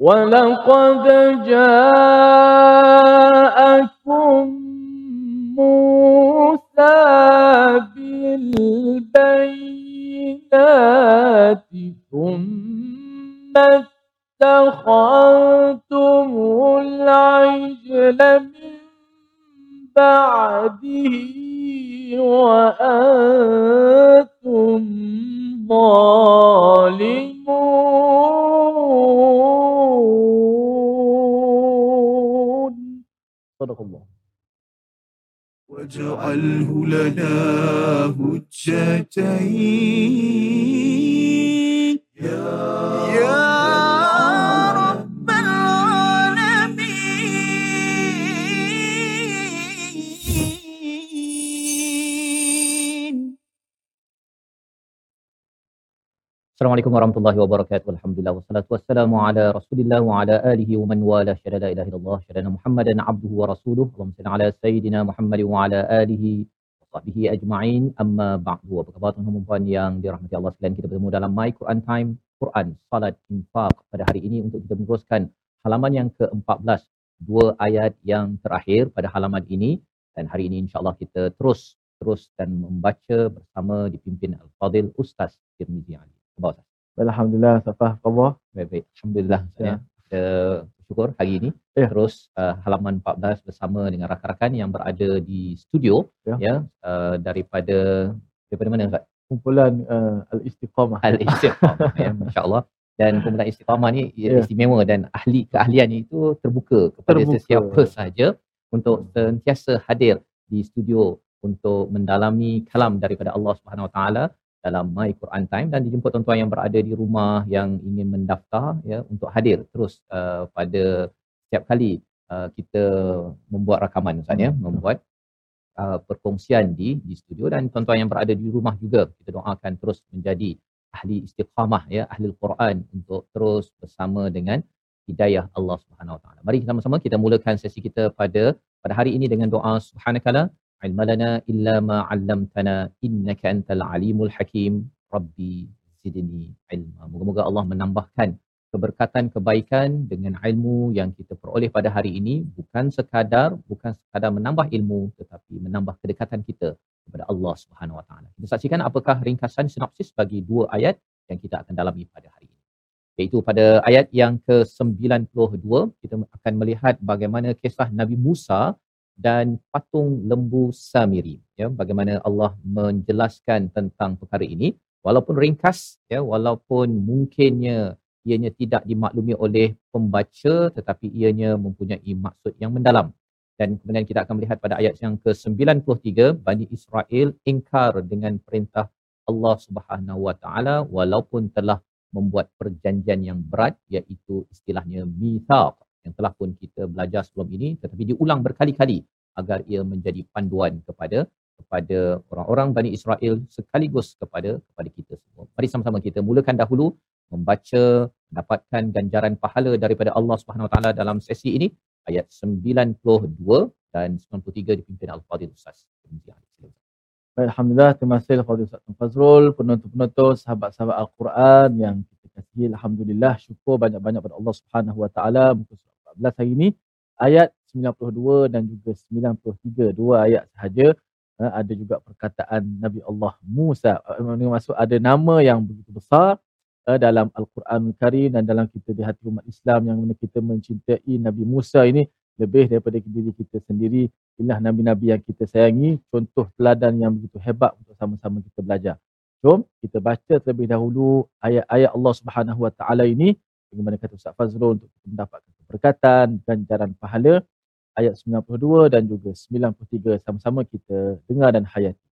ولقد جاءكم موسى بالبينات ثم اتخذتم العجل من بعده وأنتم ظالمون. صدق الله. واجعله لنا هجتين. يا يا Assalamualaikum warahmatullahi wabarakatuh. Alhamdulillah wassalatu wassalamu ala Rasulillah wa ala alihi wa man wala syada la ilaha illallah syada Muhammadan abduhu wa rasuluh. Allahumma salli ala sayidina Muhammad wa ala alihi wa sahbihi ajma'in. Amma ba'du. Apa khabar tuan-tuan yang dirahmati Allah sekalian? Kita bertemu dalam My Quran Time, Quran, Salat, Infaq pada hari ini untuk kita meneruskan halaman yang ke-14. Dua ayat yang terakhir pada halaman ini dan hari ini insya-Allah kita terus terus dan membaca bersama dipimpin Al-Fadil Ustaz Tirmizi Ali. Khabar Ustaz? Alhamdulillah Safah khabar Baik-baik. Alhamdulillah Ustaz Ya. ya. Kita bersyukur hari ini Ya. terus uh, halaman 14 bersama dengan rakan-rakan yang berada di studio Ya. ya, uh, daripada daripada mana Ustaz? kumpulan uh, Al-Istiqamah Al-Istiqamah ya masya-Allah dan kumpulan istiqamah ni Ya. istimewa dan ahli keahliannya itu terbuka kepada Terbuka. sesiapa sahaja untuk sentiasa hadir di studio untuk mendalami kalam daripada Allah Subhanahu Wa Taala dalam My Quran Time dan dijemput tuan-tuan yang berada di rumah yang ingin mendaftar ya untuk hadir terus uh, pada setiap kali uh, kita membuat rakaman Ustaz ya membuat uh, perkongsian di di studio dan tuan-tuan yang berada di rumah juga kita doakan terus menjadi ahli istiqamah ya ahli Quran untuk terus bersama dengan hidayah Allah Subhanahu Wa Taala. Mari kita sama-sama kita mulakan sesi kita pada pada hari ini dengan doa subhanakala ilmalana illa ma 'allamtana innaka antal alimul hakim rabbi zidni ilma. Moga-moga Allah menambahkan keberkatan kebaikan dengan ilmu yang kita peroleh pada hari ini bukan sekadar bukan sekadar menambah ilmu tetapi menambah kedekatan kita kepada Allah Subhanahu Wa Taala. Kita saksikan apakah ringkasan sinopsis bagi dua ayat yang kita akan dalami pada hari ini. Iaitu pada ayat yang ke-92 kita akan melihat bagaimana kisah Nabi Musa dan patung lembu Samiri ya bagaimana Allah menjelaskan tentang perkara ini. Walaupun ringkas ya walaupun mungkinnya ianya tidak dimaklumi oleh pembaca tetapi ianya mempunyai maksud yang mendalam. Dan kemudian kita akan melihat pada ayat yang ke-93 Bani Israel ingkar dengan perintah Allah Subhanahu Wa Taala walaupun telah membuat perjanjian yang berat iaitu istilahnya mithaq yang telah pun kita belajar sebelum ini tetapi diulang berkali-kali agar ia menjadi panduan kepada kepada orang-orang Bani Israel sekaligus kepada kepada kita semua. Mari sama-sama kita mulakan dahulu membaca mendapatkan ganjaran pahala daripada Allah Subhanahu Wa Taala dalam sesi ini ayat 92 dan 93 dipimpin Al-Fadhil Ustaz. Alhamdulillah, terima kasih kepada Ustaz Tun Fazrul, penonton-penonton, sahabat-sahabat Al-Quran yang kita kasihi. Alhamdulillah, syukur banyak-banyak pada Allah Subhanahu Wa Taala muka surat 14 hari ini. Ayat 92 dan juga 93, dua ayat sahaja. Eh, Ada juga perkataan Nabi Allah Musa. Eh, maksud ada nama yang begitu besar eh, dalam Al-Quran Karim dan dalam kita di hati umat Islam yang mana kita mencintai Nabi Musa ini lebih daripada diri kita sendiri. Inilah Nabi-Nabi yang kita sayangi, contoh teladan yang begitu hebat untuk sama-sama kita belajar. Jom kita baca terlebih dahulu ayat-ayat Allah Subhanahu Wa Taala ini bagaimana kata Ustaz Fazrul untuk kita mendapatkan keberkatan, ganjaran pahala ayat 92 dan juga 93 sama-sama kita dengar dan hayati.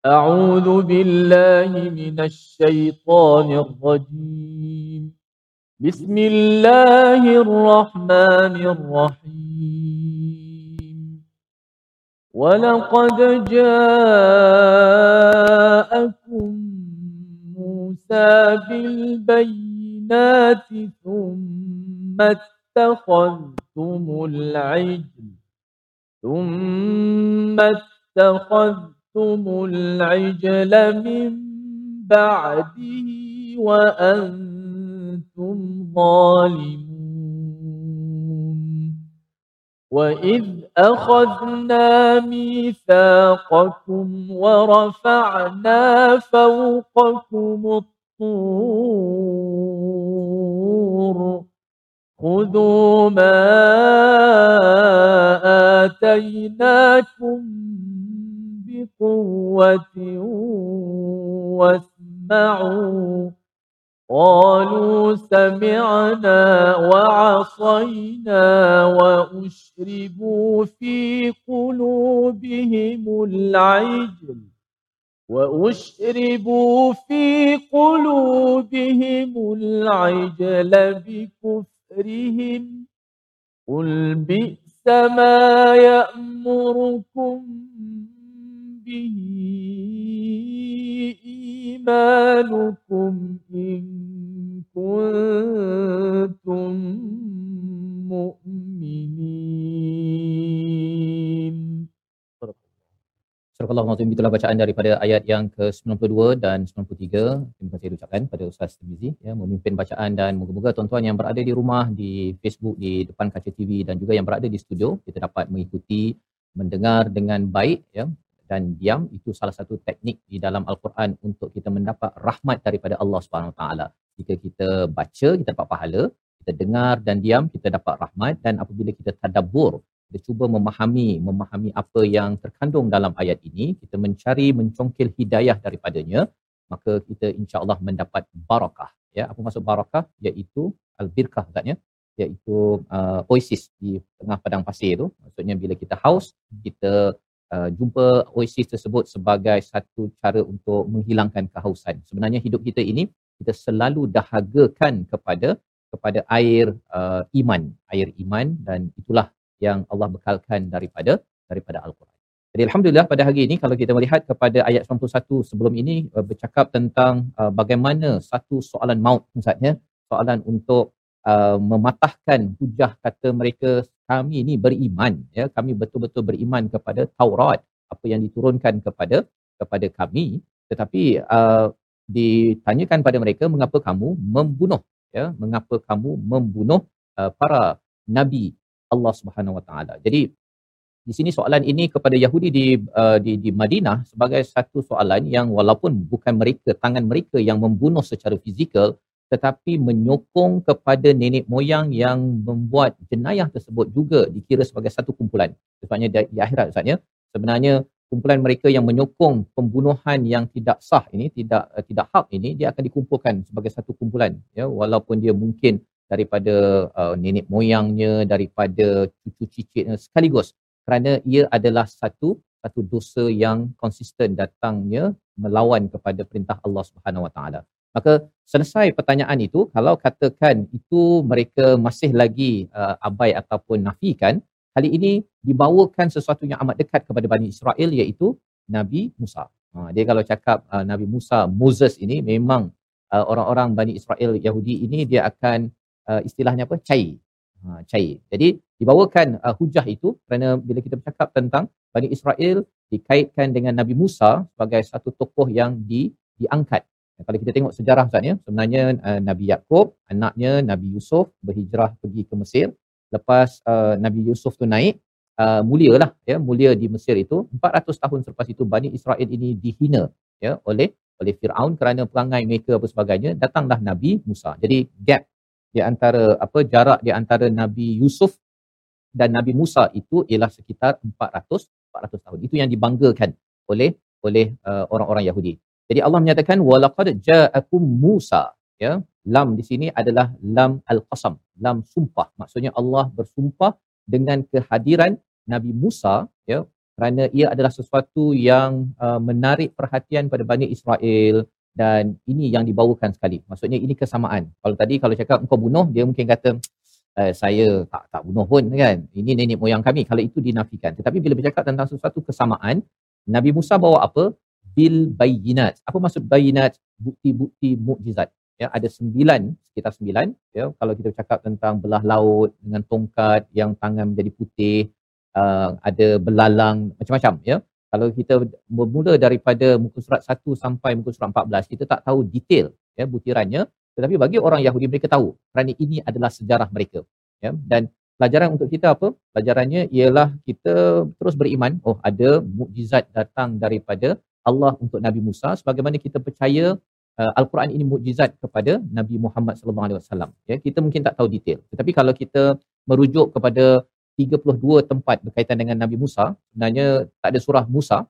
أعوذ بالله من الشيطان الرجيم بسم الله الرحمن الرحيم. ولقد جاءكم موسى بالبينات ثم اتخذتم العجل. ثم اتخذتم العجل من بعده وأنتم ظالمون. وإذ أخذنا ميثاقكم ورفعنا فوقكم الطور. خذوا ما آتيناكم بقوة واسمعوا قالوا سمعنا وعصينا وأشربوا في قلوبهم العجل وأشربوا في قلوبهم العجل بكفرهم قل بئس ما يأمركم به إيمانكم إن كنتم مؤمنين Surah Allah Azim itulah bacaan daripada ayat yang ke-92 dan 93. Terima kasih ucapkan pada Ustaz Tirmizi ya memimpin bacaan dan moga-moga tuan-tuan yang berada di rumah di Facebook di depan kaca TV dan juga yang berada di studio kita dapat mengikuti mendengar dengan baik ya dan diam itu salah satu teknik di dalam al-Quran untuk kita mendapat rahmat daripada Allah Subhanahu Wa Taala. Jika kita baca kita dapat pahala, kita dengar dan diam kita dapat rahmat dan apabila kita tadabbur kita cuba memahami memahami apa yang terkandung dalam ayat ini kita mencari mencongkil hidayah daripadanya maka kita insya-Allah mendapat barakah. Ya apa maksud barakah? Iaitu al-birkah katanya iaitu uh, oasis di tengah padang pasir tu. Maksudnya bila kita haus kita uh, jumpa oasis tersebut sebagai satu cara untuk menghilangkan kehausan. Sebenarnya hidup kita ini kita selalu dahagakan kepada kepada air uh, iman. Air iman dan itulah yang Allah bekalkan daripada daripada al-Quran. Jadi alhamdulillah pada hari ini kalau kita melihat kepada ayat 91 sebelum ini uh, bercakap tentang uh, bagaimana satu soalan maut maksudnya soalan untuk uh, mematahkan hujah kata mereka kami ini beriman ya. Kami betul-betul beriman kepada Taurat apa yang diturunkan kepada kepada kami. Tetapi uh, ditanyakan pada mereka mengapa kamu membunuh? Ya mengapa kamu membunuh uh, para nabi Allah Subhanahu Wa Taala. Jadi di sini soalan ini kepada Yahudi di uh, di di Madinah sebagai satu soalan yang walaupun bukan mereka tangan mereka yang membunuh secara fizikal tetapi menyokong kepada nenek moyang yang membuat jenayah tersebut juga dikira sebagai satu kumpulan. Sebabnya di, di akhirat Ustaznya sebenarnya kumpulan mereka yang menyokong pembunuhan yang tidak sah ini tidak uh, tidak hak ini dia akan dikumpulkan sebagai satu kumpulan ya walaupun dia mungkin daripada uh, nenek moyangnya daripada cucu cicitnya sekaligus kerana ia adalah satu satu dosa yang konsisten datangnya melawan kepada perintah Allah Subhanahu Wa Taala. Maka selesai pertanyaan itu kalau katakan itu mereka masih lagi uh, abai ataupun nafikan kali ini dibawakan sesuatu yang amat dekat kepada Bani Israel iaitu Nabi Musa. Ha, dia kalau cakap uh, Nabi Musa, Moses ini memang uh, orang-orang Bani Israel Yahudi ini dia akan uh, istilahnya apa? cair. Ha, cair. Jadi dibawakan uh, hujah itu kerana bila kita bercakap tentang Bani Israel dikaitkan dengan Nabi Musa sebagai satu tokoh yang di, diangkat. Kalau kita tengok sejarah Ustaz ya, sebenarnya uh, Nabi Yakub, anaknya Nabi Yusuf berhijrah pergi ke Mesir. Lepas uh, Nabi Yusuf tu naik, uh, mulialah ya, mulia di Mesir itu. 400 tahun selepas itu Bani Israel ini dihina ya oleh oleh Firaun kerana perangai mereka apa sebagainya, datanglah Nabi Musa. Jadi gap di antara apa jarak di antara Nabi Yusuf dan Nabi Musa itu ialah sekitar 400 400 tahun. Itu yang dibanggakan oleh oleh uh, orang-orang Yahudi. Jadi Allah menyatakan walaqad ja'akum Musa ya. Lam di sini adalah lam al-qasam, lam sumpah. Maksudnya Allah bersumpah dengan kehadiran Nabi Musa ya kerana ia adalah sesuatu yang uh, menarik perhatian pada Bani Israel dan ini yang dibawakan sekali. Maksudnya ini kesamaan. Kalau tadi kalau cakap engkau bunuh, dia mungkin kata eh, saya tak tak bunuh pun kan. Ini nenek moyang kami. Kalau itu dinafikan. Tetapi bila bercakap tentang sesuatu kesamaan, Nabi Musa bawa apa? Bil bayinat. Apa maksud bayinat? Bukti-bukti mukjizat. Ya, ada sembilan, sekitar sembilan. Ya, kalau kita bercakap tentang belah laut dengan tongkat yang tangan menjadi putih, uh, ada belalang macam-macam. Ya, kalau kita bermula daripada muka surat 1 sampai muka surat 14 kita tak tahu detail ya butirannya tetapi bagi orang Yahudi mereka tahu kerana ini adalah sejarah mereka ya dan pelajaran untuk kita apa pelajarannya ialah kita terus beriman oh ada mukjizat datang daripada Allah untuk Nabi Musa sebagaimana kita percaya uh, al-Quran ini mukjizat kepada Nabi Muhammad sallallahu alaihi wasallam. Ya kita mungkin tak tahu detail. Tetapi kalau kita merujuk kepada 32 tempat berkaitan dengan Nabi Musa sebenarnya tak ada surah Musa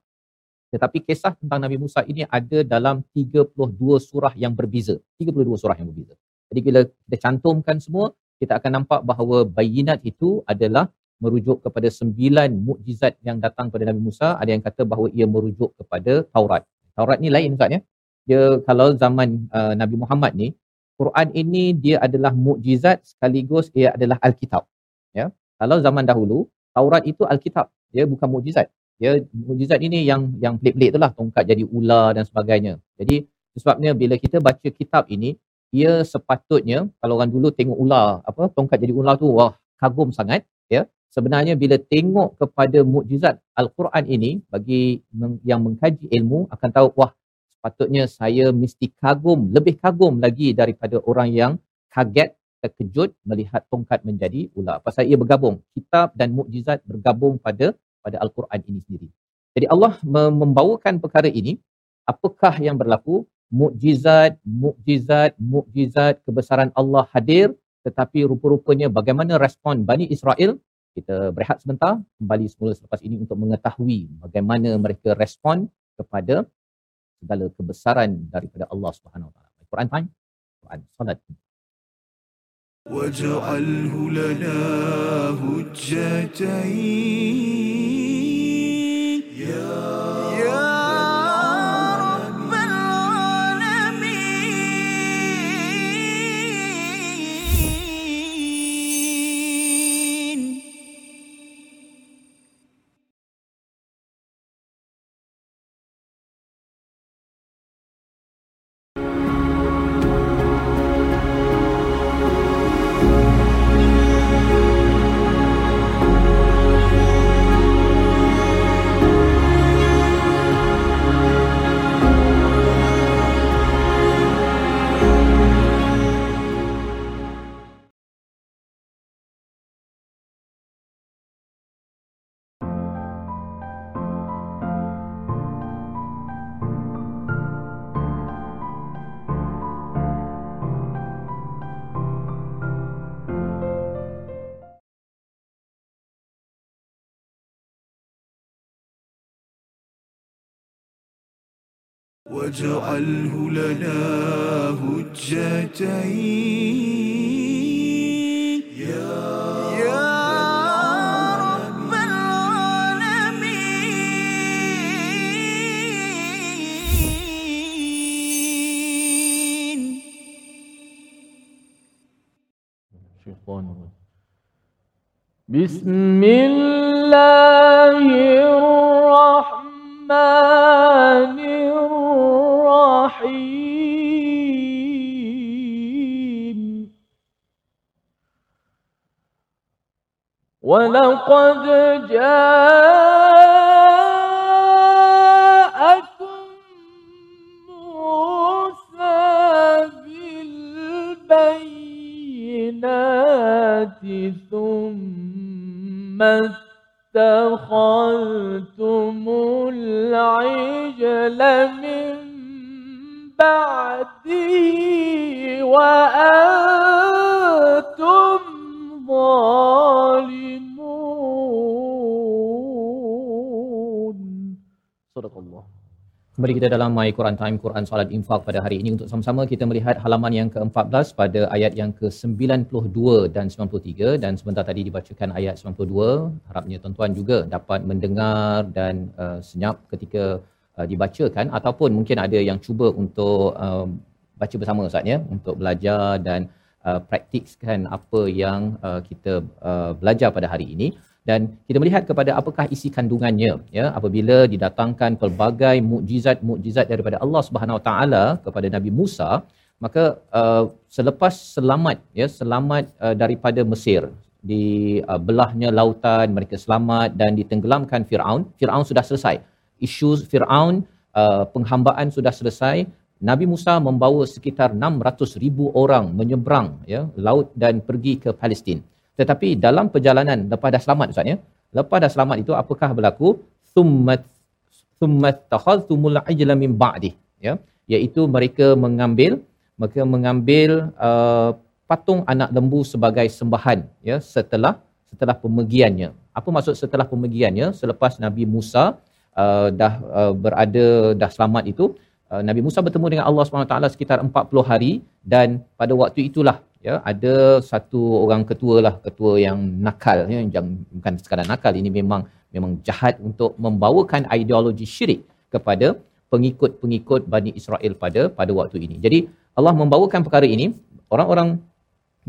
tetapi kisah tentang Nabi Musa ini ada dalam 32 surah yang berbeza. 32 surah yang berbeza. Jadi bila kita cantumkan semua kita akan nampak bahawa bayinat itu adalah merujuk kepada sembilan mukjizat yang datang kepada Nabi Musa. Ada yang kata bahawa ia merujuk kepada Taurat. Taurat ni lain Ustaz ya? Dia kalau zaman uh, Nabi Muhammad ni Quran ini dia adalah mukjizat sekaligus ia adalah alkitab ya? Kalau zaman dahulu Taurat itu alkitab. Dia bukan mukjizat. Dia mukjizat ini yang yang pelik-pelik itulah tongkat jadi ular dan sebagainya. Jadi sebabnya bila kita baca kitab ini ia sepatutnya kalau orang dulu tengok ular apa tongkat jadi ular tu wah kagum sangat sebenarnya bila tengok kepada mukjizat al-Quran ini bagi yang mengkaji ilmu akan tahu wah sepatutnya saya mesti kagum lebih kagum lagi daripada orang yang kaget terkejut melihat tongkat menjadi ular. Pasal ia bergabung. Kitab dan mukjizat bergabung pada pada al-Quran ini sendiri. Jadi Allah membawakan perkara ini. Apakah yang berlaku? Mukjizat mukjizat mukjizat kebesaran Allah hadir. Tetapi rupa-rupanya bagaimana respon Bani Israel kita berehat sebentar kembali semula selepas ini untuk mengetahui bagaimana mereka respon kepada segala kebesaran daripada Allah Subhanahu Wa Taala. Quran time, Quran salat. واجعله لنا هجتين يا يا واجعله لنا هجتين. يا رب العالمين. بسم الله الرحمن ولقد جاءكم موسى بالبينات ثم اتخذتم العجل من بعده وأنتم ظالمون صدق الله Kembali kita dalam My Quran Time, Quran Salat Infak pada hari ini untuk sama-sama kita melihat halaman yang ke-14 pada ayat yang ke-92 dan 93 dan sebentar tadi dibacakan ayat 92. Harapnya tuan-tuan juga dapat mendengar dan uh, senyap ketika uh, dibacakan ataupun mungkin ada yang cuba untuk uh, baca bersama Ustaz ya untuk belajar dan uh, praktiskan apa yang uh, kita uh, belajar pada hari ini. Dan kita melihat kepada apakah isi kandungannya ya. Apabila didatangkan pelbagai mukjizat-mukjizat daripada Allah Subhanahu Wa Taala kepada Nabi Musa maka uh, selepas selamat ya selamat uh, daripada Mesir di uh, belahnya lautan mereka selamat dan ditenggelamkan Firaun Firaun sudah selesai. Isu Firaun uh, penghambaan sudah selesai Nabi Musa membawa sekitar 600 ribu orang menyeberang ya laut dan pergi ke Palestin. Tetapi dalam perjalanan lepas dah selamat Ustaz ya. Lepas dah selamat itu apakah berlaku? Thummat thummat takhadhumul ajla min ba'di ya iaitu mereka mengambil mereka mengambil uh, patung anak lembu sebagai sembahan ya setelah setelah pemergiannya. Apa maksud setelah pemergiannya? Selepas Nabi Musa uh, dah uh, berada dah selamat itu uh, Nabi Musa bertemu dengan Allah SWT sekitar 40 hari dan pada waktu itulah ya ada satu orang ketua lah ketua yang nakal ya yang bukan sekadar nakal ini memang memang jahat untuk membawakan ideologi syirik kepada pengikut-pengikut Bani Israel pada pada waktu ini. Jadi Allah membawakan perkara ini orang-orang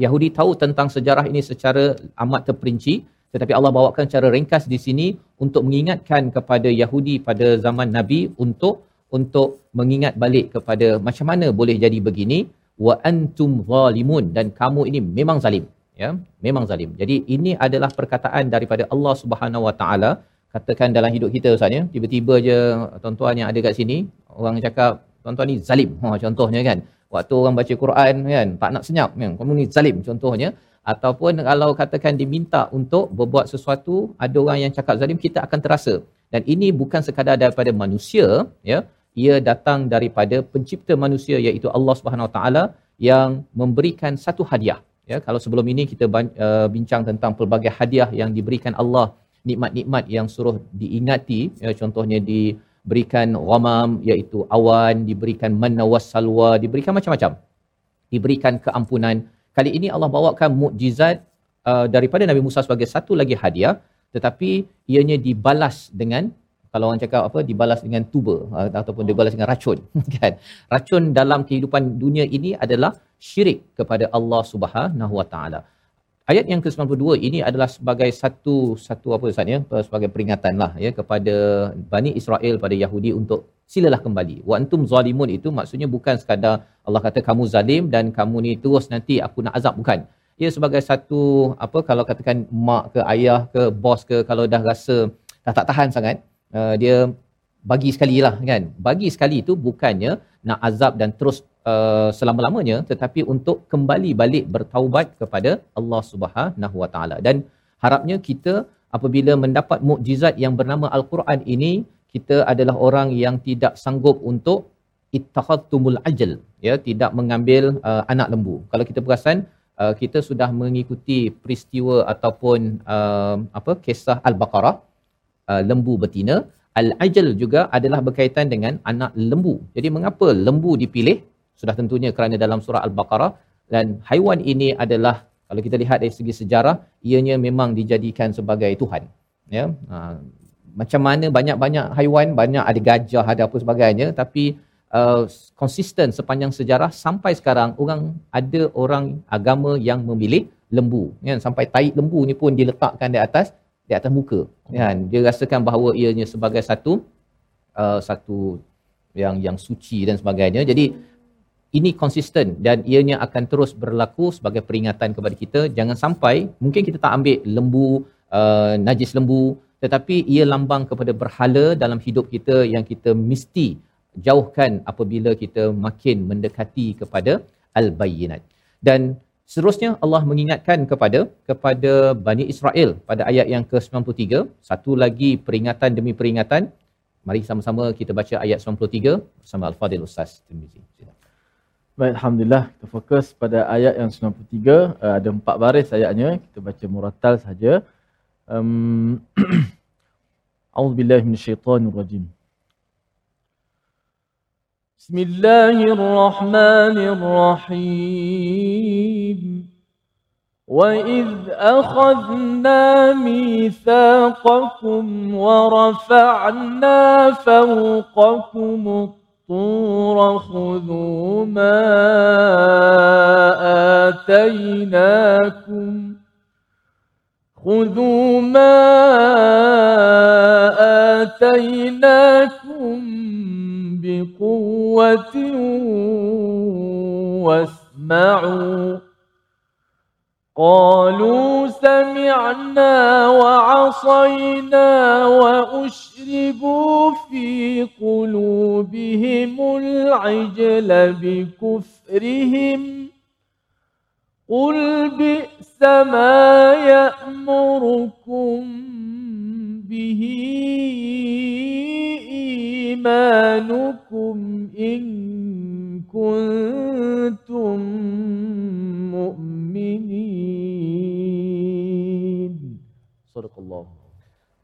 Yahudi tahu tentang sejarah ini secara amat terperinci tetapi Allah bawakan secara ringkas di sini untuk mengingatkan kepada Yahudi pada zaman Nabi untuk untuk mengingat balik kepada macam mana boleh jadi begini wa antum zalimun dan kamu ini memang zalim ya memang zalim. Jadi ini adalah perkataan daripada Allah Subhanahu Wa Taala. Katakan dalam hidup kita Ustaz ya tiba-tiba je tuan-tuan yang ada kat sini orang cakap tuan-tuan ni zalim. Ha contohnya kan waktu orang baca Quran kan tak nak senyap kan kamu ni zalim contohnya. Ataupun kalau katakan diminta untuk berbuat sesuatu ada orang yang cakap zalim kita akan terasa. Dan ini bukan sekadar daripada manusia ya ia datang daripada pencipta manusia iaitu Allah Subhanahu taala yang memberikan satu hadiah. Ya kalau sebelum ini kita uh, bincang tentang pelbagai hadiah yang diberikan Allah nikmat-nikmat yang suruh diingati. Ya contohnya diberikan ghamam iaitu awan diberikan manna wassalwa diberikan macam-macam. Diberikan keampunan. Kali ini Allah bawakan mukjizat uh, daripada Nabi Musa sebagai satu lagi hadiah tetapi ianya dibalas dengan kalau orang cakap apa dibalas dengan tuba uh, ataupun dibalas dengan racun kan? Racun dalam kehidupan dunia ini adalah syirik kepada Allah Subhanahu Wa Taala. Ayat yang ke-92 ini adalah sebagai satu satu apa Ustaz ya? Sebagai peringatan lah ya kepada Bani Israel pada Yahudi untuk silalah kembali. Wa antum zalimun itu maksudnya bukan sekadar Allah kata kamu zalim dan kamu ni terus nanti aku nak azab bukan. Ia sebagai satu apa kalau katakan mak ke ayah ke bos ke kalau dah rasa dah tak tahan sangat uh, dia bagi sekali lah kan? Bagi sekali itu bukannya nak azab dan terus uh, selama-lamanya tetapi untuk kembali balik bertaubat kepada Allah Subhanahu Wa Taala. Dan harapnya kita apabila mendapat mukjizat yang bernama al-Quran ini kita adalah orang yang tidak sanggup untuk ittakhadtumul ajal ya tidak mengambil uh, anak lembu. Kalau kita perasan uh, kita sudah mengikuti peristiwa ataupun uh, apa kisah al-baqarah uh, lembu betina. Al-ajal juga adalah berkaitan dengan anak lembu. Jadi mengapa lembu dipilih? Sudah tentunya kerana dalam surah al-baqarah. Dan haiwan ini adalah kalau kita lihat dari segi sejarah ianya memang dijadikan sebagai tuhan. Ya? Uh, macam mana banyak-banyak haiwan banyak ada gajah ada apa sebagainya tapi uh, konsisten sepanjang sejarah sampai sekarang orang ada orang agama yang memilih lembu. Kan sampai tahi lembu ni pun diletakkan di atas di atas muka. Kan? Dia rasakan bahawa ianya sebagai satu uh, satu yang yang suci dan sebagainya. Jadi ini konsisten dan ianya akan terus berlaku sebagai peringatan kepada kita. Jangan sampai mungkin kita tak ambil lembu uh, najis lembu tetapi ia lambang kepada berhala dalam hidup kita yang kita mesti jauhkan apabila kita makin mendekati kepada al-bayyinat. Dan seterusnya Allah mengingatkan kepada kepada Bani Israel pada ayat yang ke-93 satu lagi peringatan demi peringatan mari sama-sama kita baca ayat 93 bersama Al-Fadil Ustaz Tirmizi Baik, Alhamdulillah. Kita fokus pada ayat yang 93. Uh, ada empat baris ayatnya. Kita baca muratal saja. Um, A'udzubillahiminasyaitanirrajim. Bismillahirrahmanirrahim. وإذ أخذنا ميثاقكم ورفعنا فوقكم الطور خذوا ما آتيناكم خذوا ما آتيناكم بقوة واسمعوا. قالوا سمعنا وعصينا وأشربوا في قلوبهم العجل بكفرهم. قل بئس ما يأمركم به إيمانكم إن كنتم مؤمنين صدق الله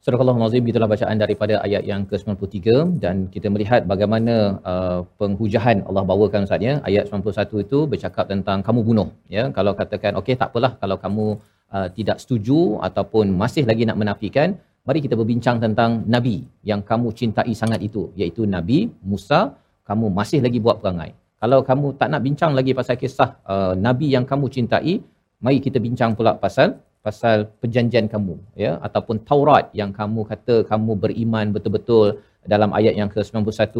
Surah Al-Azim itulah bacaan daripada ayat yang ke-93 dan kita melihat bagaimana uh, penghujahan Allah bawakan Ustaz ya. Ayat 91 itu bercakap tentang kamu bunuh ya. Kalau katakan okey tak apalah kalau kamu uh, tidak setuju ataupun masih lagi nak menafikan, mari kita berbincang tentang nabi yang kamu cintai sangat itu iaitu Nabi Musa, kamu masih lagi buat perangai. Kalau kamu tak nak bincang lagi pasal kisah uh, nabi yang kamu cintai, mari kita bincang pula pasal pasal perjanjian kamu ya ataupun Taurat yang kamu kata kamu beriman betul-betul dalam ayat yang ke-91.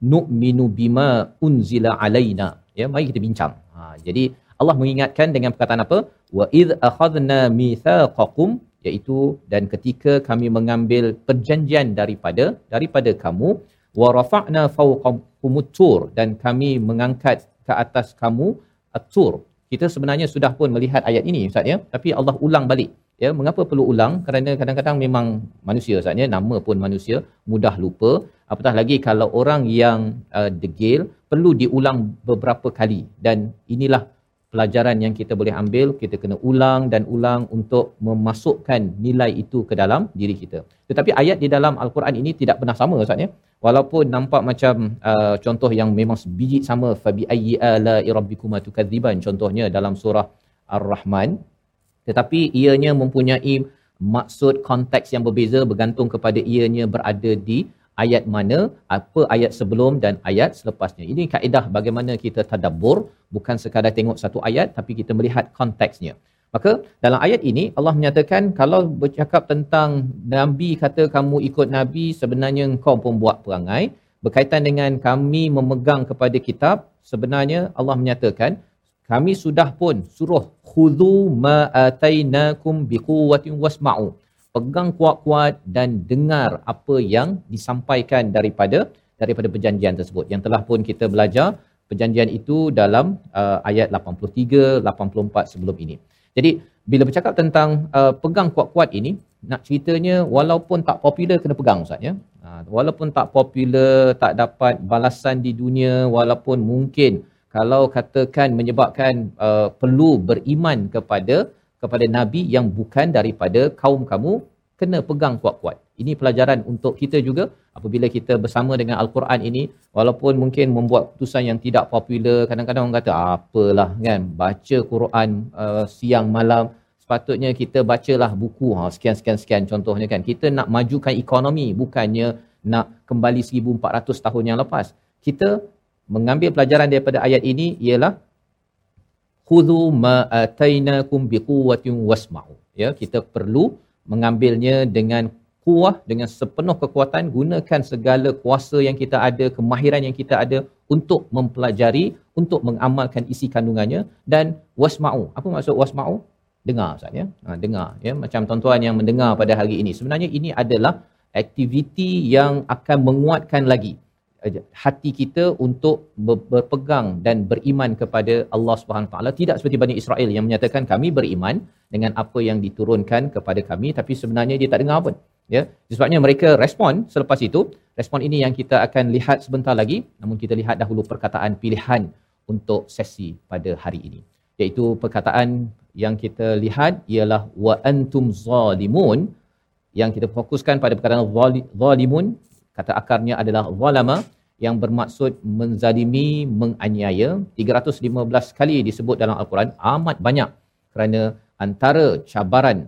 Nu'minu bima unzila alaina. Ya mari kita bincang. Ha, jadi Allah mengingatkan dengan perkataan apa? Wa id akhadna mitsaqakum iaitu dan ketika kami mengambil perjanjian daripada daripada kamu wa rafa'na fawqakum tur dan kami mengangkat ke atas kamu atur kita sebenarnya sudah pun melihat ayat ini Ustaz ya. Tapi Allah ulang balik ya. Mengapa perlu ulang? Kerana kadang-kadang memang manusia Ustaz ya nama pun manusia mudah lupa. Apatah lagi kalau orang yang uh, degil perlu diulang beberapa kali. Dan inilah pelajaran yang kita boleh ambil kita kena ulang dan ulang untuk memasukkan nilai itu ke dalam diri kita. Tetapi ayat di dalam al-Quran ini tidak pernah sama Ustaz ya. Walaupun nampak macam uh, contoh yang memang sebiji sama fabi ayyi ala rabbikum tukadziban contohnya dalam surah ar-rahman. Tetapi ianya mempunyai maksud konteks yang berbeza bergantung kepada ianya berada di ayat mana apa ayat sebelum dan ayat selepasnya ini kaedah bagaimana kita tadabbur bukan sekadar tengok satu ayat tapi kita melihat konteksnya Maka dalam ayat ini Allah menyatakan kalau bercakap tentang Nabi kata kamu ikut Nabi sebenarnya engkau pun buat perangai. Berkaitan dengan kami memegang kepada kitab sebenarnya Allah menyatakan kami sudah pun suruh khudhu ma atainakum biquwwatin wasma'u. Pegang kuat-kuat dan dengar apa yang disampaikan daripada daripada perjanjian tersebut. Yang telah pun kita belajar perjanjian itu dalam uh, ayat 83 84 sebelum ini. Jadi bila bercakap tentang uh, pegang kuat-kuat ini, nak ceritanya walaupun tak popular kena pegang Ustaz ya. Uh, walaupun tak popular, tak dapat balasan di dunia, walaupun mungkin kalau katakan menyebabkan uh, perlu beriman kepada kepada nabi yang bukan daripada kaum kamu kena pegang kuat-kuat. Ini pelajaran untuk kita juga. Apabila kita bersama dengan Al-Quran ini walaupun mungkin membuat keputusan yang tidak popular kadang-kadang orang kata apalah kan? Baca Quran uh, siang malam. Sepatutnya kita bacalah buku. Ha sekian sekian sekian contohnya kan? Kita nak majukan ekonomi bukannya nak kembali 1400 tahun yang lepas. Kita mengambil pelajaran daripada ayat ini ialah khudhu ma atainakum biquwwatin wasma'u. Ya kita perlu mengambilnya dengan kuah dengan sepenuh kekuatan gunakan segala kuasa yang kita ada kemahiran yang kita ada untuk mempelajari untuk mengamalkan isi kandungannya. Dan wasma'u apa maksud wasma'u? Dengar ustaz ya? Ha, dengar ya? Macam tuan-tuan yang mendengar pada hari ini. Sebenarnya ini adalah aktiviti yang akan menguatkan lagi hati kita untuk berpegang dan beriman kepada Allah Subhanahu taala. Tidak seperti Bani Israel yang menyatakan kami beriman dengan apa yang diturunkan kepada kami tapi sebenarnya dia tak dengar pun ya. Sebabnya mereka respon selepas itu. Respon ini yang kita akan lihat sebentar lagi. Namun kita lihat dahulu perkataan pilihan untuk sesi pada hari ini. Iaitu perkataan yang kita lihat ialah wa antum zalimun yang kita fokuskan pada perkataan zalimun kata akarnya adalah zalama yang bermaksud menzalimi menganiaya 315 kali disebut dalam al-Quran amat banyak kerana antara cabaran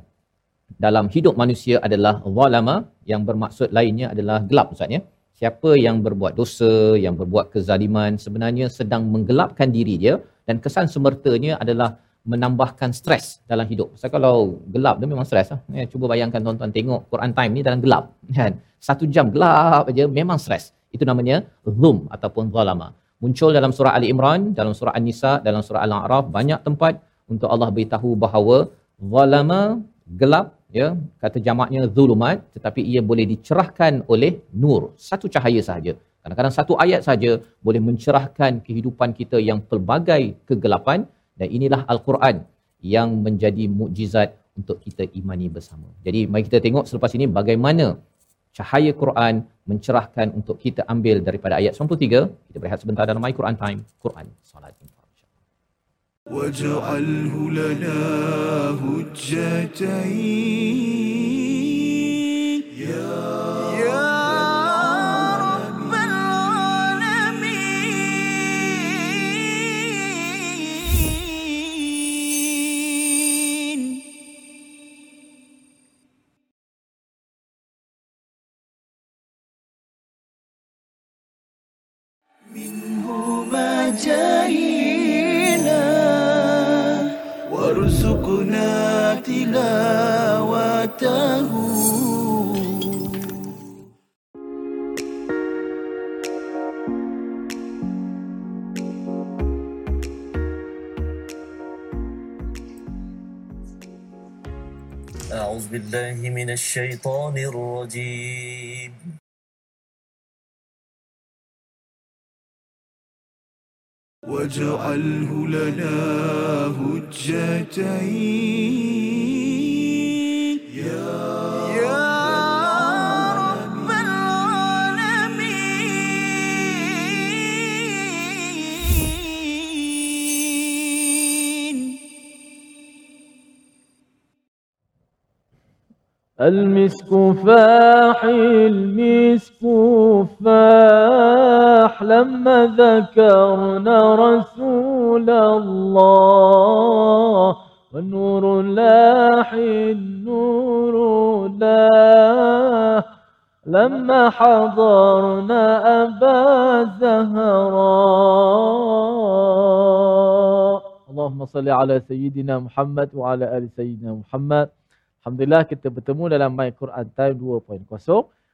dalam hidup manusia adalah zalama yang bermaksud lainnya adalah gelap Ustaz ya. Siapa yang berbuat dosa, yang berbuat kezaliman sebenarnya sedang menggelapkan diri dia dan kesan semertanya adalah menambahkan stres dalam hidup. Sebab kalau gelap dia memang stres lah. Ya, cuba bayangkan tuan-tuan tengok Quran time ni dalam gelap. Kan? Satu jam gelap aja memang stres. Itu namanya zulm ataupun zalama. Muncul dalam surah Ali Imran, dalam surah An-Nisa, dalam surah Al-A'raf banyak tempat untuk Allah beritahu bahawa zalama gelap ya kata jamaknya zulumat tetapi ia boleh dicerahkan oleh nur satu cahaya sahaja kadang-kadang satu ayat saja boleh mencerahkan kehidupan kita yang pelbagai kegelapan dan inilah al-Quran yang menjadi mukjizat untuk kita imani bersama. Jadi mari kita tengok selepas ini bagaimana cahaya Quran mencerahkan untuk kita ambil daripada ayat 93. Kita berehat sebentar dalam My Quran Time, Quran Salat واجعله لنا هجتين تلاوته. أعوذ بالله من الشيطان الرجيم. واجعله لنا هجتين. المسك فاح المسك فاح. لما ذكرنا رسول الله والنور لاح النور لاح. لما حضرنا أبا زهراء. اللهم صل على سيدنا محمد وعلى آل سيدنا محمد. Alhamdulillah kita bertemu dalam My Quran Time 2.0.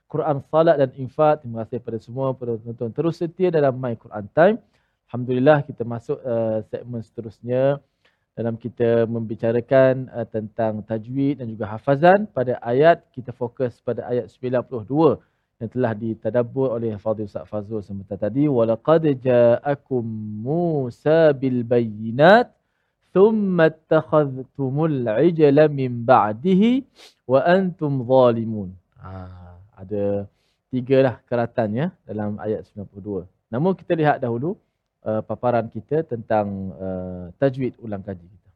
Quran Salat dan Infak. Terima kasih kepada semua penonton terus setia dalam My Quran Time. Alhamdulillah kita masuk uh, segmen seterusnya dalam kita membicarakan uh, tentang tajwid dan juga hafazan pada ayat kita fokus pada ayat 92 yang telah ditadabbur oleh Fadil Ustaz Fazul sebentar tadi walaqad ja'akum Musa bil bayyinat ثم اتخذتم العجل من بعده وانتم ظالمون. Ah, ada tiga lah keratan ya dalam ayat 92 namun kita lihat dahulu uh, paparan kita tentang uh, tajwid ulang kaji kita.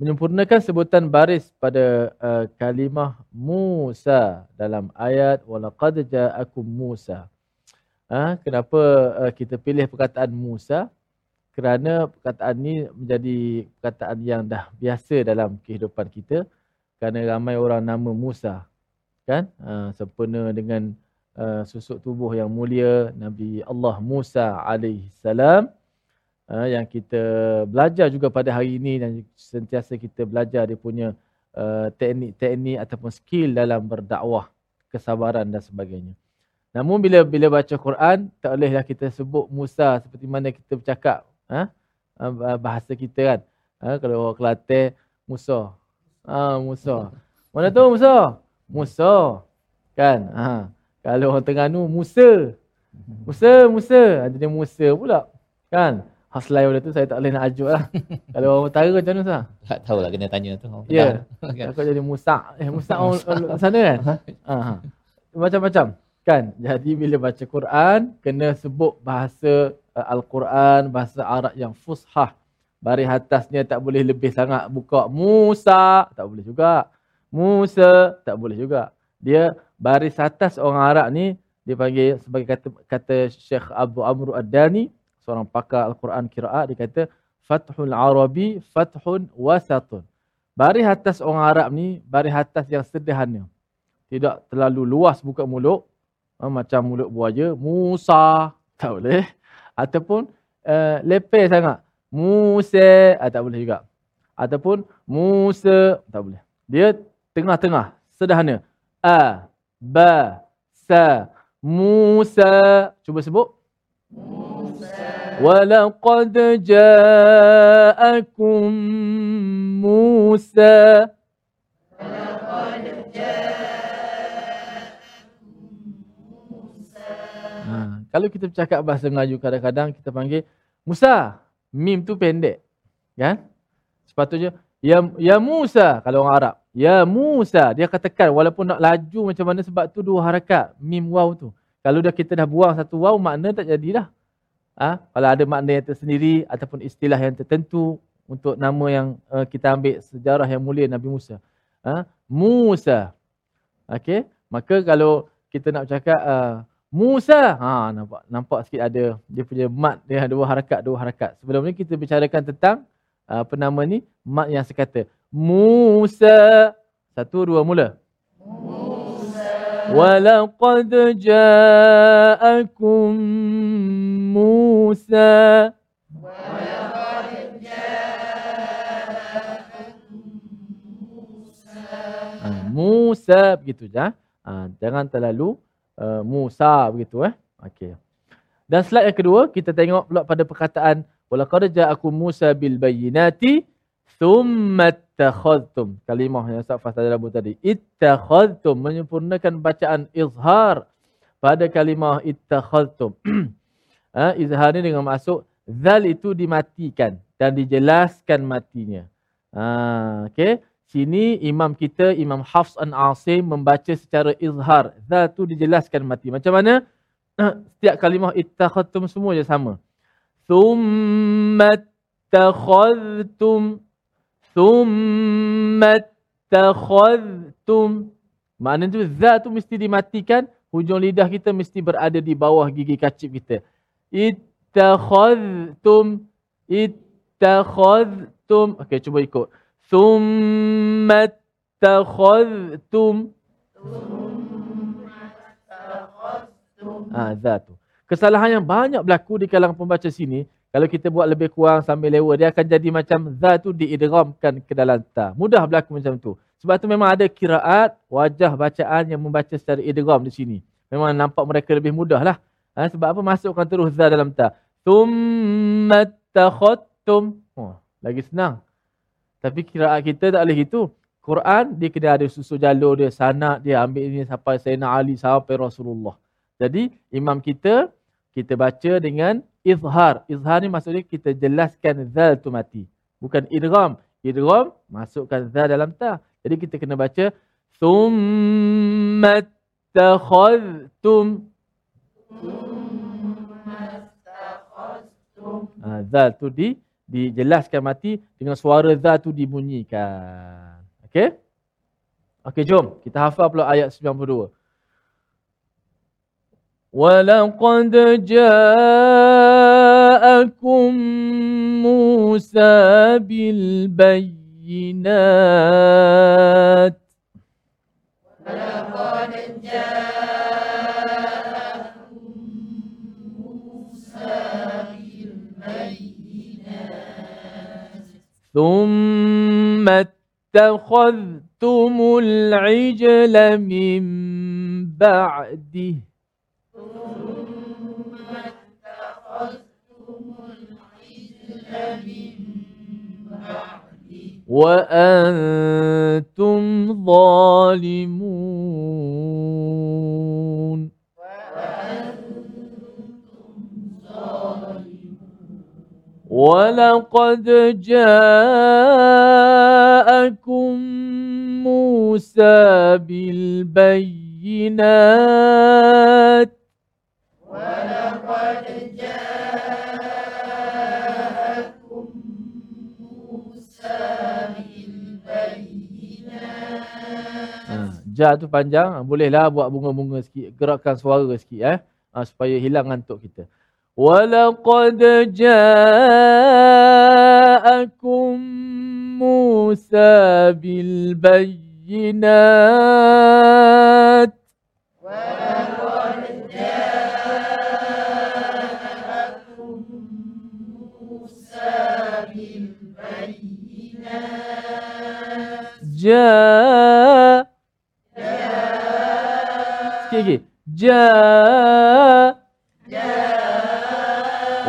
Menyempurnakan sebutan baris pada uh, kalimah Musa dalam ayat walaqad ja'akum Musa. Ha, kenapa uh, kita pilih perkataan Musa? Kerana perkataan ni menjadi perkataan yang dah biasa dalam kehidupan kita kerana ramai orang nama Musa kan? Uh, sempena dengan uh, susuk tubuh yang mulia Nabi Allah Musa alaihi salam uh, yang kita belajar juga pada hari ini dan sentiasa kita belajar dia punya uh, teknik-teknik ataupun skill dalam berdakwah kesabaran dan sebagainya. Namun bila bila baca Quran tak bolehlah kita sebut Musa seperti mana kita bercakap ha? bahasa kita kan. Ha? Kalau orang Kelantan, Musa. Ha, Musa. Mana tu Musa? Musa. Kan? Ha. Kalau orang Terengganu, Musa. Musa, Musa. Ada dia Musa pula. Kan? Khas lain tu saya tak boleh nak ajuk lah. Kalau orang utara macam mana sah? Tak tahulah kena tanya tu. Ya. Yeah. Kan? Aku jadi Musa. Eh, Musa orang sana kan? Ha. ha. Macam-macam. Kan? Jadi bila baca Quran, kena sebut bahasa Al-Quran, bahasa Arab yang fushah. Baris atasnya tak boleh lebih sangat buka Musa, tak boleh juga. Musa, tak boleh juga. Dia baris atas orang Arab ni, dia panggil sebagai kata kata Syekh Abu Amr Ad-Dani, seorang pakar Al-Quran kiraat, dia kata, Fathul Arabi, Fathun Wasatun. Baris atas orang Arab ni, baris atas yang sederhana. Tidak terlalu luas buka mulut, Ha, macam mulut buaya, Musa, tak boleh ataupun uh, lepeh sangat. Musa ah, tak boleh juga. Ataupun Musa tak boleh. Dia tengah-tengah sederhana. A ba sa Musa cuba sebut. Musa. Walaqad ja'akum Musa. Kalau kita bercakap bahasa Melayu kadang-kadang kita panggil Musa. Mim tu pendek. Kan? Sepatutnya ya ya Musa kalau orang Arab. Ya Musa dia katakan walaupun nak laju macam mana sebab tu dua harakat mim waw tu. Kalau dah kita dah buang satu waw makna tak jadilah. Ha? kalau ada makna yang tersendiri ataupun istilah yang tertentu untuk nama yang uh, kita ambil sejarah yang mulia Nabi Musa. Ha? Musa. Okey, maka kalau kita nak cakap uh, Musa. Ha nampak nampak sikit ada dia punya mat dia dua harakat dua harakat. Sebelum ni kita bicarakan tentang uh, apa nama ni mat yang sekata. Musa. Satu dua mula. Musa. Walaqad ja'akum Musa. Ah, Musa begitu ja. Ah. Ha, ah, jangan terlalu uh, Musa begitu eh. Okey. Dan slide yang kedua kita tengok pula pada perkataan walaqad ja'akum Musa bil bayyinati thumma ittakhadhtum. Kalimah yang Ustaz Fas tadi tadi. Ittakhadhtum menyempurnakan bacaan izhar pada kalimah ittakhadhtum. ha, izhar ni dengan masuk zal itu dimatikan dan dijelaskan matinya. Ha, okey. Sini imam kita, Imam Hafs an Asim membaca secara izhar. Zal tu dijelaskan mati. Macam mana? Setiap kalimah ittakhadtum semua je sama. Thumma ittakhadtum. Thumma ittakhadtum. Maknanya tu, zal tu mesti dimatikan. Hujung lidah kita mesti berada di bawah gigi kacip kita. Ittakhadtum. Ittakhadtum. Okey, cuba ikut. ثم اتخذتم Ah, ha, tu. Kesalahan yang banyak berlaku di kalangan pembaca sini, kalau kita buat lebih kurang sambil lewa, dia akan jadi macam za tu diidramkan ke dalam ta. Mudah berlaku macam tu. Sebab tu memang ada kiraat, wajah bacaan yang membaca secara idram di sini. Memang nampak mereka lebih mudah lah. Ha, sebab apa? Masukkan terus za dalam ta. Thumma takhottum. Oh, lagi senang. Tapi kiraat kita tak boleh gitu. Quran dia kena ada susu jalur dia, sanak dia ambil ini sampai Sayyidina Ali sampai Rasulullah. Jadi imam kita kita baca dengan izhar. Izhar ni maksudnya kita jelaskan zal tu mati. Bukan idgham. Idgham masukkan zal dalam ta. Jadi kita kena baca summa takhadtum Ha, zal tu di dijelaskan mati dengan suara za tu dibunyikan. Okey? Okey, jom kita hafal pula ayat 92. ولقد جاءكم موسى بالبينات ثم اتخذتم العجل من بعده ثم اتخذتم العجل من بعده وأنتم ظالمون ولقد جاءكم موسى بالبينات ولقد جاءكم موسى بالبينات Ja tu panjang, bolehlah buat bunga-bunga sikit, gerakkan suara sikit eh, ha, supaya hilang ngantuk kita. ولقد جاءكم موسى بالبينات. ولقد جاءكم موسى بالبينات جاء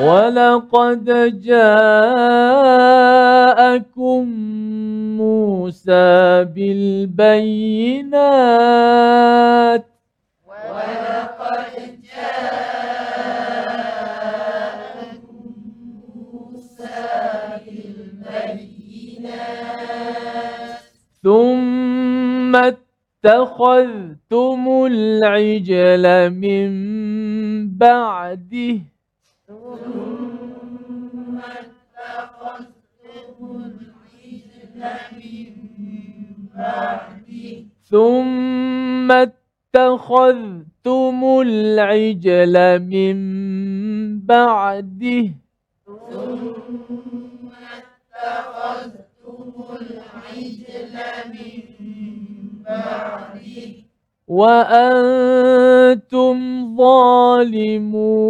sikit lagi. Ja ولقد جاءكم موسى بالبينات ثم اتخذتم العجل من بعده ثم اتخذتم العجل من بعده. ثم اتخذتم العجل من بعده. ثم اتخذتم العجل من بعده وأنتم ظالمون.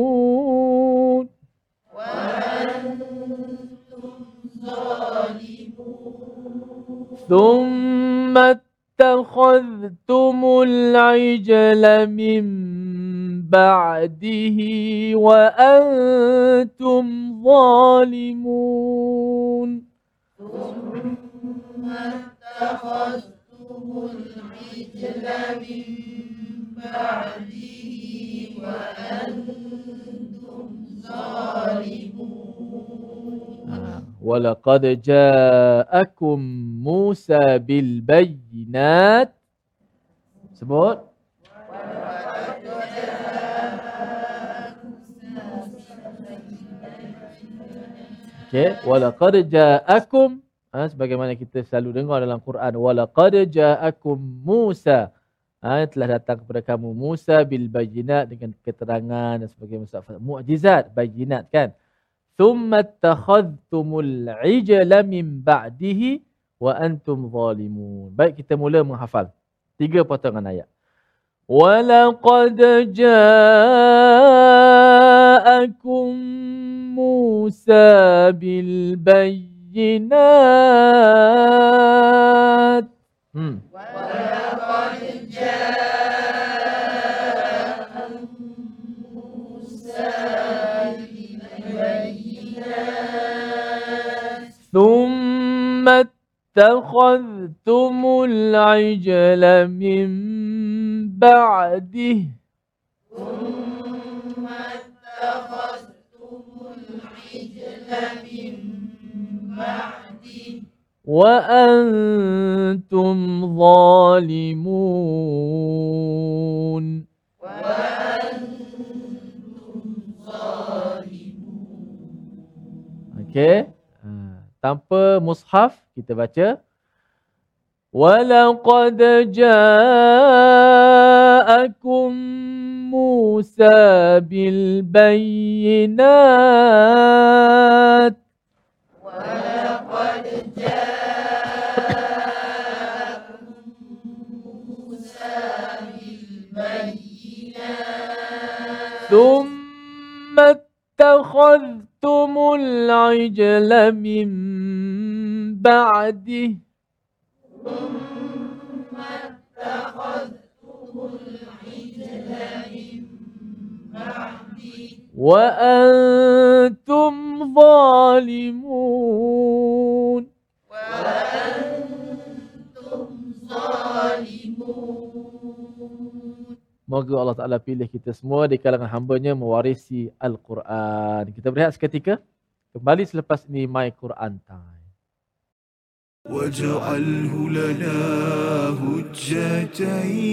ثم اتخذتم العجل من بعده وأنتم ظالمون. العجل من بعده وأنتم ظالمون ولقد جاءكم موسى بالبينات. sebut ولقد جاءكم ha, sebagaimana kita selalu dengar dalam Quran walaqad ja'akum Musa. Ha, telah datang kepada kamu Musa bil bayinat dengan keterangan dan sebagainya mukjizat bayinat kan? Thumma takhadtumul ijla min ba'dihi wa antum zalimun. Baik kita mula menghafal. Tiga potongan ayat بالبينات ولقد جاء موسى بالبينات ثم اتخذتم العجل من بعده. ثم اتخذتم العجل من بعده بعدي وأنتم ظالمون وأنتم ظالمون Okay tanpa mushaf kita baca walaqad ja'akum Musa bil bayyinat ثم اتخذتم العجل من بعده. ثم اتخذتم العجل من بعده وأنتم ظالمون. وأنتم ظالمون. Moga Allah Ta'ala pilih kita semua di kalangan hambanya mewarisi Al-Quran. Kita berehat seketika. Kembali selepas ini My Quran Time. واجعله لنا هجتين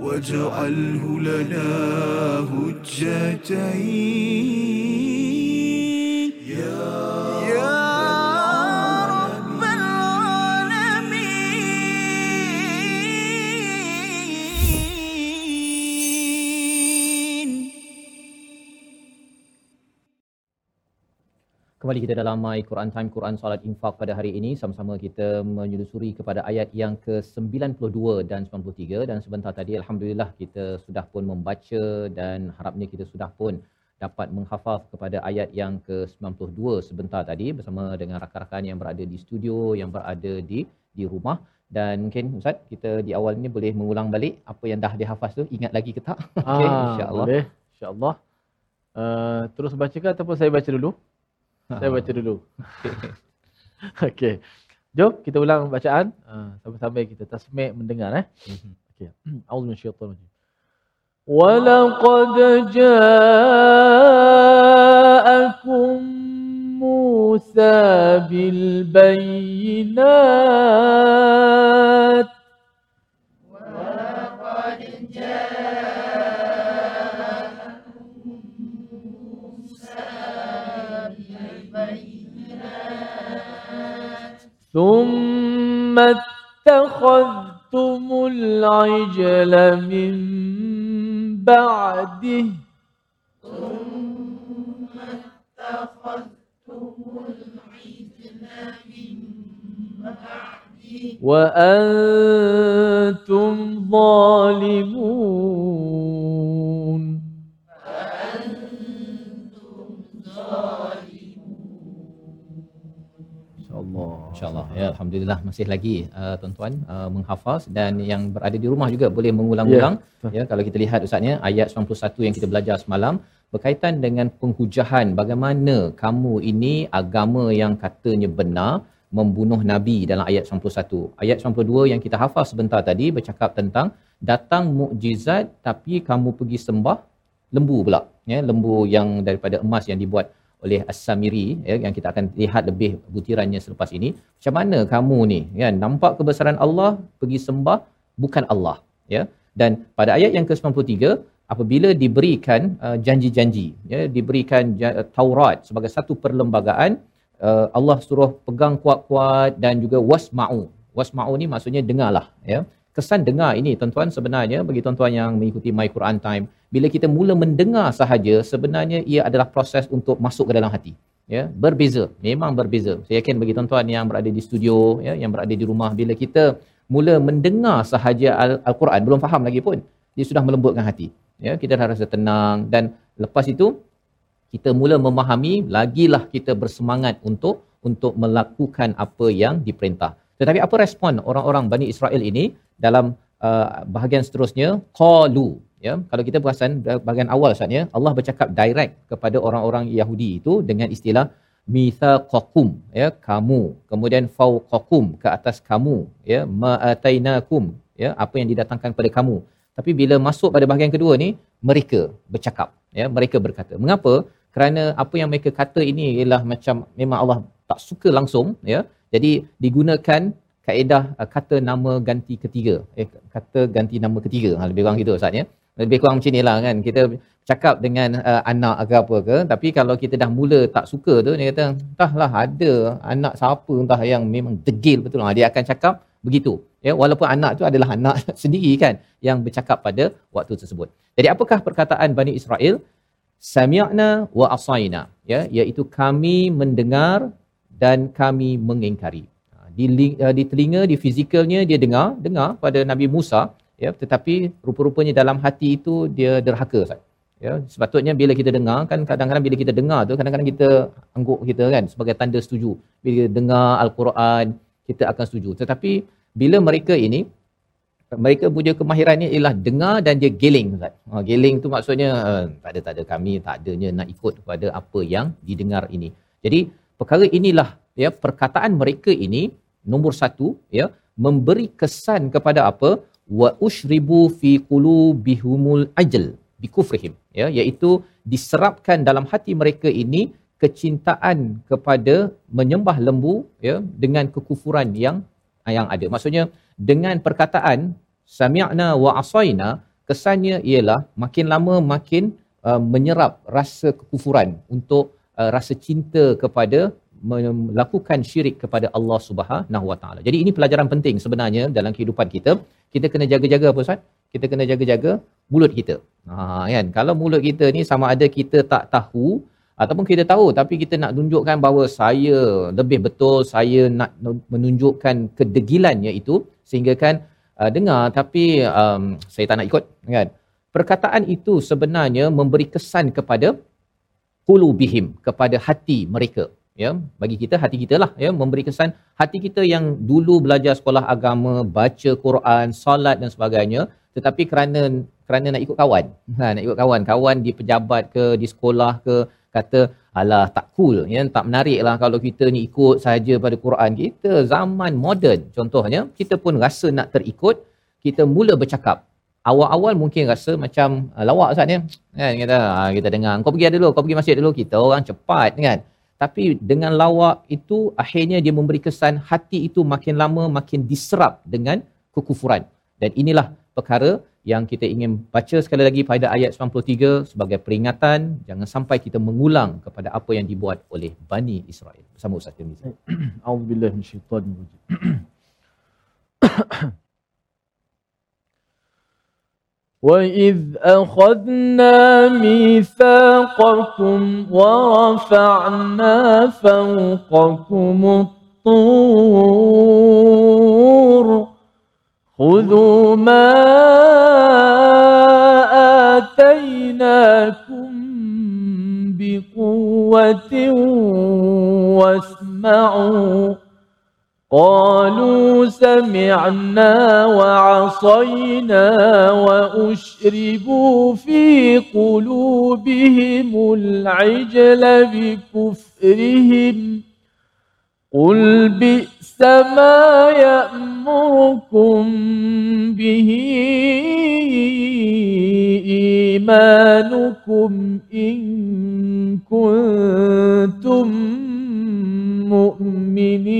واجعله لنا هجتين. Kembali kita dalam My Quran Time Quran Salat Infak pada hari ini sama-sama kita menyelusuri kepada ayat yang ke-92 dan 93 dan sebentar tadi alhamdulillah kita sudah pun membaca dan harapnya kita sudah pun dapat menghafaz kepada ayat yang ke-92 sebentar tadi bersama dengan rakan-rakan yang berada di studio yang berada di di rumah dan mungkin Ustaz kita di awal ini boleh mengulang balik apa yang dah dihafaz tu ingat lagi ke tak? Ah, insya-Allah. Boleh. InsyaAllah. Uh, terus bacakan ataupun saya baca dulu? Saya baca dulu. Okey. Jom kita ulang bacaan. Uh, sambil-sambil kita tasmik mendengar eh. Mhm. Okey. A'udzu minasyaitonir rajim. ولقد جاءكم موسى بالبينات ثم اتخذتم العجل من بعده. ثم اتخذتم العجل من بعده وأنتم ظالمون. InsyaAllah. Ya, Alhamdulillah masih lagi uh, tuan-tuan uh, menghafaz dan yang berada di rumah juga boleh mengulang-ulang. Ya. Ya, kalau kita lihat Ustaznya ayat 91 yang kita belajar semalam berkaitan dengan penghujahan bagaimana kamu ini agama yang katanya benar membunuh Nabi dalam ayat 91. Ayat 92 yang kita hafaz sebentar tadi bercakap tentang datang mukjizat tapi kamu pergi sembah lembu pula. Ya, lembu yang daripada emas yang dibuat oleh As-Samiri ya, yang kita akan lihat lebih butirannya selepas ini. Macam mana kamu ni kan nampak kebesaran Allah pergi sembah bukan Allah ya. Dan pada ayat yang ke-93 apabila diberikan uh, janji-janji ya diberikan ja- Taurat sebagai satu perlembagaan uh, Allah suruh pegang kuat-kuat dan juga wasma'u. Wasma'u ni maksudnya dengarlah ya. Kesan dengar ini tuan-tuan sebenarnya bagi tuan-tuan yang mengikuti My Quran Time bila kita mula mendengar sahaja sebenarnya ia adalah proses untuk masuk ke dalam hati. Ya berbeza. Memang berbeza. Saya yakin bagi tuan-tuan yang berada di studio ya yang berada di rumah bila kita mula mendengar sahaja Al- Al-Quran belum faham lagi pun dia sudah melembutkan hati. Ya kita dah rasa tenang dan lepas itu kita mula memahami lagilah kita bersemangat untuk untuk melakukan apa yang diperintah. Tetapi apa respon orang-orang Bani Israel ini dalam uh, bahagian seterusnya? Qalu ya kalau kita perasan bahagian awal saatnya Allah bercakap direct kepada orang-orang Yahudi itu dengan istilah mithaqakum ya kamu. Kemudian fawqakum ke atas kamu ya ma'atainakum ya apa yang didatangkan kepada kamu. Tapi bila masuk pada bahagian kedua ni mereka bercakap ya mereka berkata. Mengapa? Kerana apa yang mereka kata ini ialah macam memang Allah tak suka langsung ya. Jadi digunakan kaedah uh, kata nama ganti ketiga. Eh kata ganti nama ketiga. Ha, lebih kurang gitu ustaz ya lebih kurang macam inilah kan. Kita cakap dengan uh, anak ke apa ke tapi kalau kita dah mula tak suka tu dia kata entahlah ada anak siapa entah yang memang degil betul. Ha, dia akan cakap begitu. Ya walaupun anak tu adalah anak sendiri kan yang bercakap pada waktu tersebut. Jadi apakah perkataan Bani Israel? Sami'na wa asaina ya iaitu kami mendengar dan kami mengingkari. Ha, di uh, di telinga di fizikalnya dia dengar dengar pada Nabi Musa ya tetapi rupa-rupanya dalam hati itu dia derhaka Ustaz ya sepatutnya bila kita dengar kan kadang-kadang bila kita dengar tu kadang-kadang kita angguk kita kan sebagai tanda setuju bila kita dengar al-Quran kita akan setuju tetapi bila mereka ini mereka punya kemahirannya ialah dengar dan dia geling Ustaz. Ha, geling tu maksudnya uh, tak ada tak ada kami tak adanya nak ikut kepada apa yang didengar ini. Jadi perkara inilah ya perkataan mereka ini nombor satu ya memberi kesan kepada apa wa ushribu fi qulubihumul ajl bikufrihim. Ya iaitu diserapkan dalam hati mereka ini kecintaan kepada menyembah lembu ya dengan kekufuran yang yang ada. Maksudnya dengan perkataan sami'na wa asaina kesannya ialah makin lama makin uh, menyerap rasa kekufuran untuk uh, rasa cinta kepada melakukan syirik kepada Allah Subhanahu Wa Taala. Jadi ini pelajaran penting sebenarnya dalam kehidupan kita. Kita kena jaga-jaga apa Ustaz? Kita kena jaga-jaga mulut kita. Ha kan? Kalau mulut kita ni sama ada kita tak tahu ataupun kita tahu tapi kita nak tunjukkan bahawa saya lebih betul, saya nak menunjukkan kedegilannya itu sehingga kan uh, dengar tapi um, saya tak nak ikut kan. Perkataan itu sebenarnya memberi kesan kepada qulubihim kepada hati mereka ya bagi kita hati kita lah ya memberi kesan. Hati kita yang dulu belajar sekolah agama baca Quran solat dan sebagainya tetapi kerana kerana nak ikut kawan. Ha, nak ikut kawan. Kawan di pejabat ke di sekolah ke kata alah tak cool ya tak menarik lah kalau kita ni ikut saja pada Quran. Kita zaman moden contohnya kita pun rasa nak terikut kita mula bercakap. Awal-awal mungkin rasa macam lawak Ustaz ni. Kan kita uh, kita dengar. Kau pergi dulu kau pergi masjid dulu kita orang cepat kan tapi dengan lawak itu akhirnya dia memberi kesan hati itu makin lama makin diserap dengan kekufuran dan inilah perkara yang kita ingin baca sekali lagi pada ayat 93 sebagai peringatan jangan sampai kita mengulang kepada apa yang dibuat oleh Bani Israel. Bersama Ustaz Tirmizi. Auzubillahi minasyaitanir rajim. وَإِذْ أَخَذْنَا مِيثَاقَكُمْ وَرَفَعْنَا فَوْقَكُمُ الطُّورَ خُذُوا مَا آتَيْنَاكُمْ بِقُوَّةٍ وَاسْمَعُوا قالوا سمعنا وعصينا وأشربوا في قلوبهم العجل بكفرهم. قل بئس ما يأمركم به إيمانكم إن كنتم مؤمنين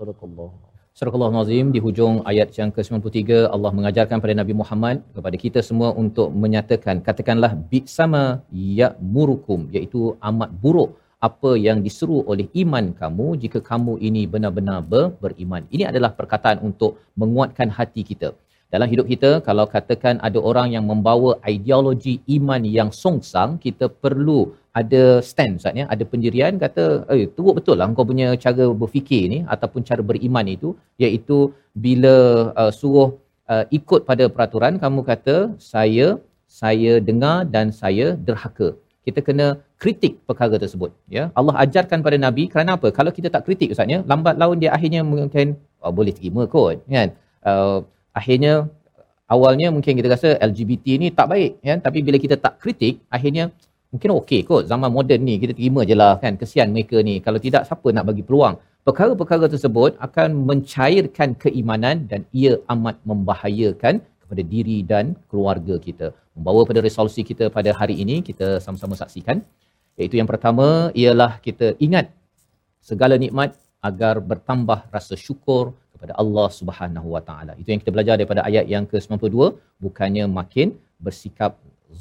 صدق الله Surah Allah Nazim di hujung ayat yang ke-93 Allah mengajarkan pada Nabi Muhammad kepada kita semua untuk menyatakan katakanlah bi sama ya murukum iaitu amat buruk apa yang diseru oleh iman kamu jika kamu ini benar-benar ber- beriman. Ini adalah perkataan untuk menguatkan hati kita. Dalam hidup kita, kalau katakan ada orang yang membawa ideologi iman yang songsang, kita perlu ada stand Ustaz ya, ada pendirian kata, eh teruk betul lah kau punya cara berfikir ni ataupun cara beriman itu, iaitu bila uh, suruh uh, ikut pada peraturan, kamu kata, saya, saya dengar dan saya derhaka. Kita kena kritik perkara tersebut. Ya, Allah ajarkan pada Nabi kerana apa? Kalau kita tak kritik Ustaz ya, lambat laun dia akhirnya mungkin oh, boleh terima kot. Kan? Uh, akhirnya awalnya mungkin kita rasa LGBT ni tak baik kan tapi bila kita tak kritik akhirnya mungkin okey kot zaman moden ni kita terima je lah kan kesian mereka ni kalau tidak siapa nak bagi peluang perkara-perkara tersebut akan mencairkan keimanan dan ia amat membahayakan kepada diri dan keluarga kita membawa pada resolusi kita pada hari ini kita sama-sama saksikan iaitu yang pertama ialah kita ingat segala nikmat agar bertambah rasa syukur kepada Allah Subhanahu Wa Taala. Itu yang kita belajar daripada ayat yang ke-92, bukannya makin bersikap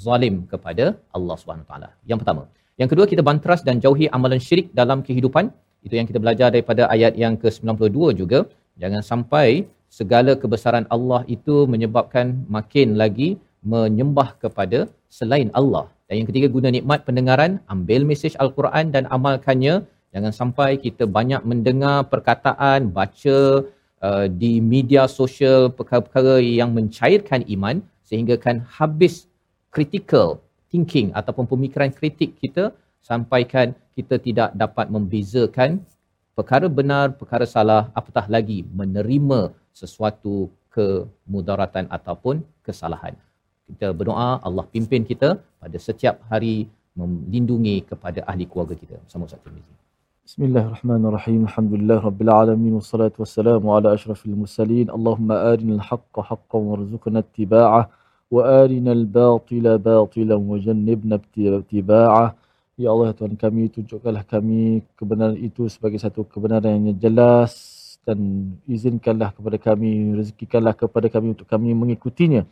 zalim kepada Allah Subhanahu Wa Taala. Yang pertama. Yang kedua kita bantras dan jauhi amalan syirik dalam kehidupan. Itu yang kita belajar daripada ayat yang ke-92 juga. Jangan sampai segala kebesaran Allah itu menyebabkan makin lagi menyembah kepada selain Allah. Dan yang ketiga guna nikmat pendengaran, ambil mesej Al-Quran dan amalkannya. Jangan sampai kita banyak mendengar perkataan, baca uh, di media sosial perkara-perkara yang mencairkan iman sehingga kan habis critical thinking ataupun pemikiran kritik kita sampaikan kita tidak dapat membezakan perkara benar, perkara salah, apatah lagi menerima sesuatu kemudaratan ataupun kesalahan. Kita berdoa Allah pimpin kita pada setiap hari melindungi kepada ahli keluarga kita. Sama satu izin. Bismillahirrahmanirrahim. Alhamdulillah rabbil alamin wassalatu wassalamu ala asyrafil mursalin. Allahumma arinal haqqo haqqan warzuqna ittiba'ah wa arinal batila batilan wajannibna ittiba'ah. Ya Allah ya Tuhan kami tunjukkanlah kami kebenaran itu sebagai satu kebenaran yang jelas dan izinkanlah kepada kami, rezekikanlah kepada kami untuk kami mengikutinya.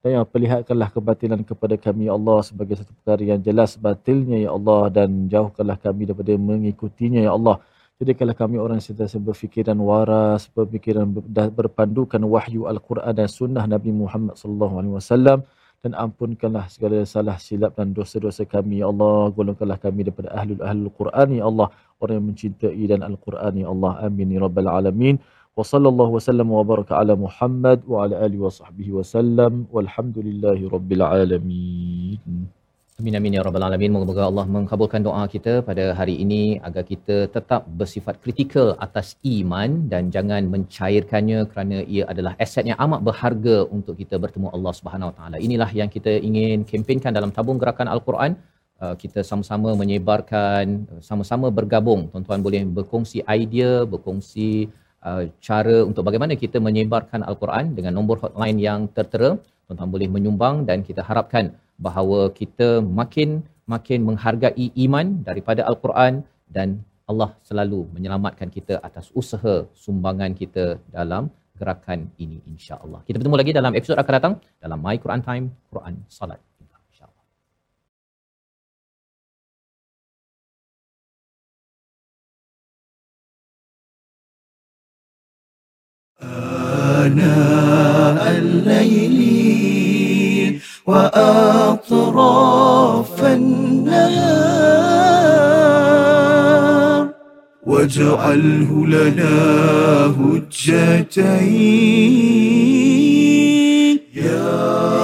Dan yang perlihatkanlah kebatilan kepada kami ya Allah sebagai satu perkara yang jelas batilnya ya Allah dan jauhkanlah kami daripada mengikutinya ya Allah. Jadikanlah kami orang yang sentiasa berfikiran waras, berfikiran berpandukan wahyu Al-Quran dan sunnah Nabi Muhammad sallallahu alaihi wasallam dan ampunkanlah segala salah silap dan dosa-dosa kami ya Allah. Golongkanlah kami daripada ahlul ahlul Quran ya Allah. Orang yang mencintai dan Al-Quran ya Allah. Amin ya rabbal alamin. Wa sallallahu wasallam wa baraka ala Muhammad wa ala alihi wa sahbihi wasallam walhamdulillahi rabbil alamin Amin amin ya rabbal alamin. Moga-moga Allah mengabulkan doa kita pada hari ini agar kita tetap bersifat kritikal atas iman dan jangan mencairkannya kerana ia adalah aset yang amat berharga untuk kita bertemu Allah Subhanahu Wa Taala. Inilah yang kita ingin kempenkan dalam tabung gerakan Al-Quran. Uh, kita sama-sama menyebarkan, sama-sama bergabung. Tuan-tuan boleh berkongsi idea, berkongsi uh, cara untuk bagaimana kita menyebarkan Al-Quran dengan nombor hotline yang tertera. Tuan-tuan boleh menyumbang dan kita harapkan bahawa kita makin makin menghargai iman daripada al-Quran dan Allah selalu menyelamatkan kita atas usaha sumbangan kita dalam gerakan ini insya-Allah. Kita bertemu lagi dalam episod akan datang dalam My Quran Time Quran Salat. آناء الليل وأطراف النهار. واجعله لنا هجتين. يا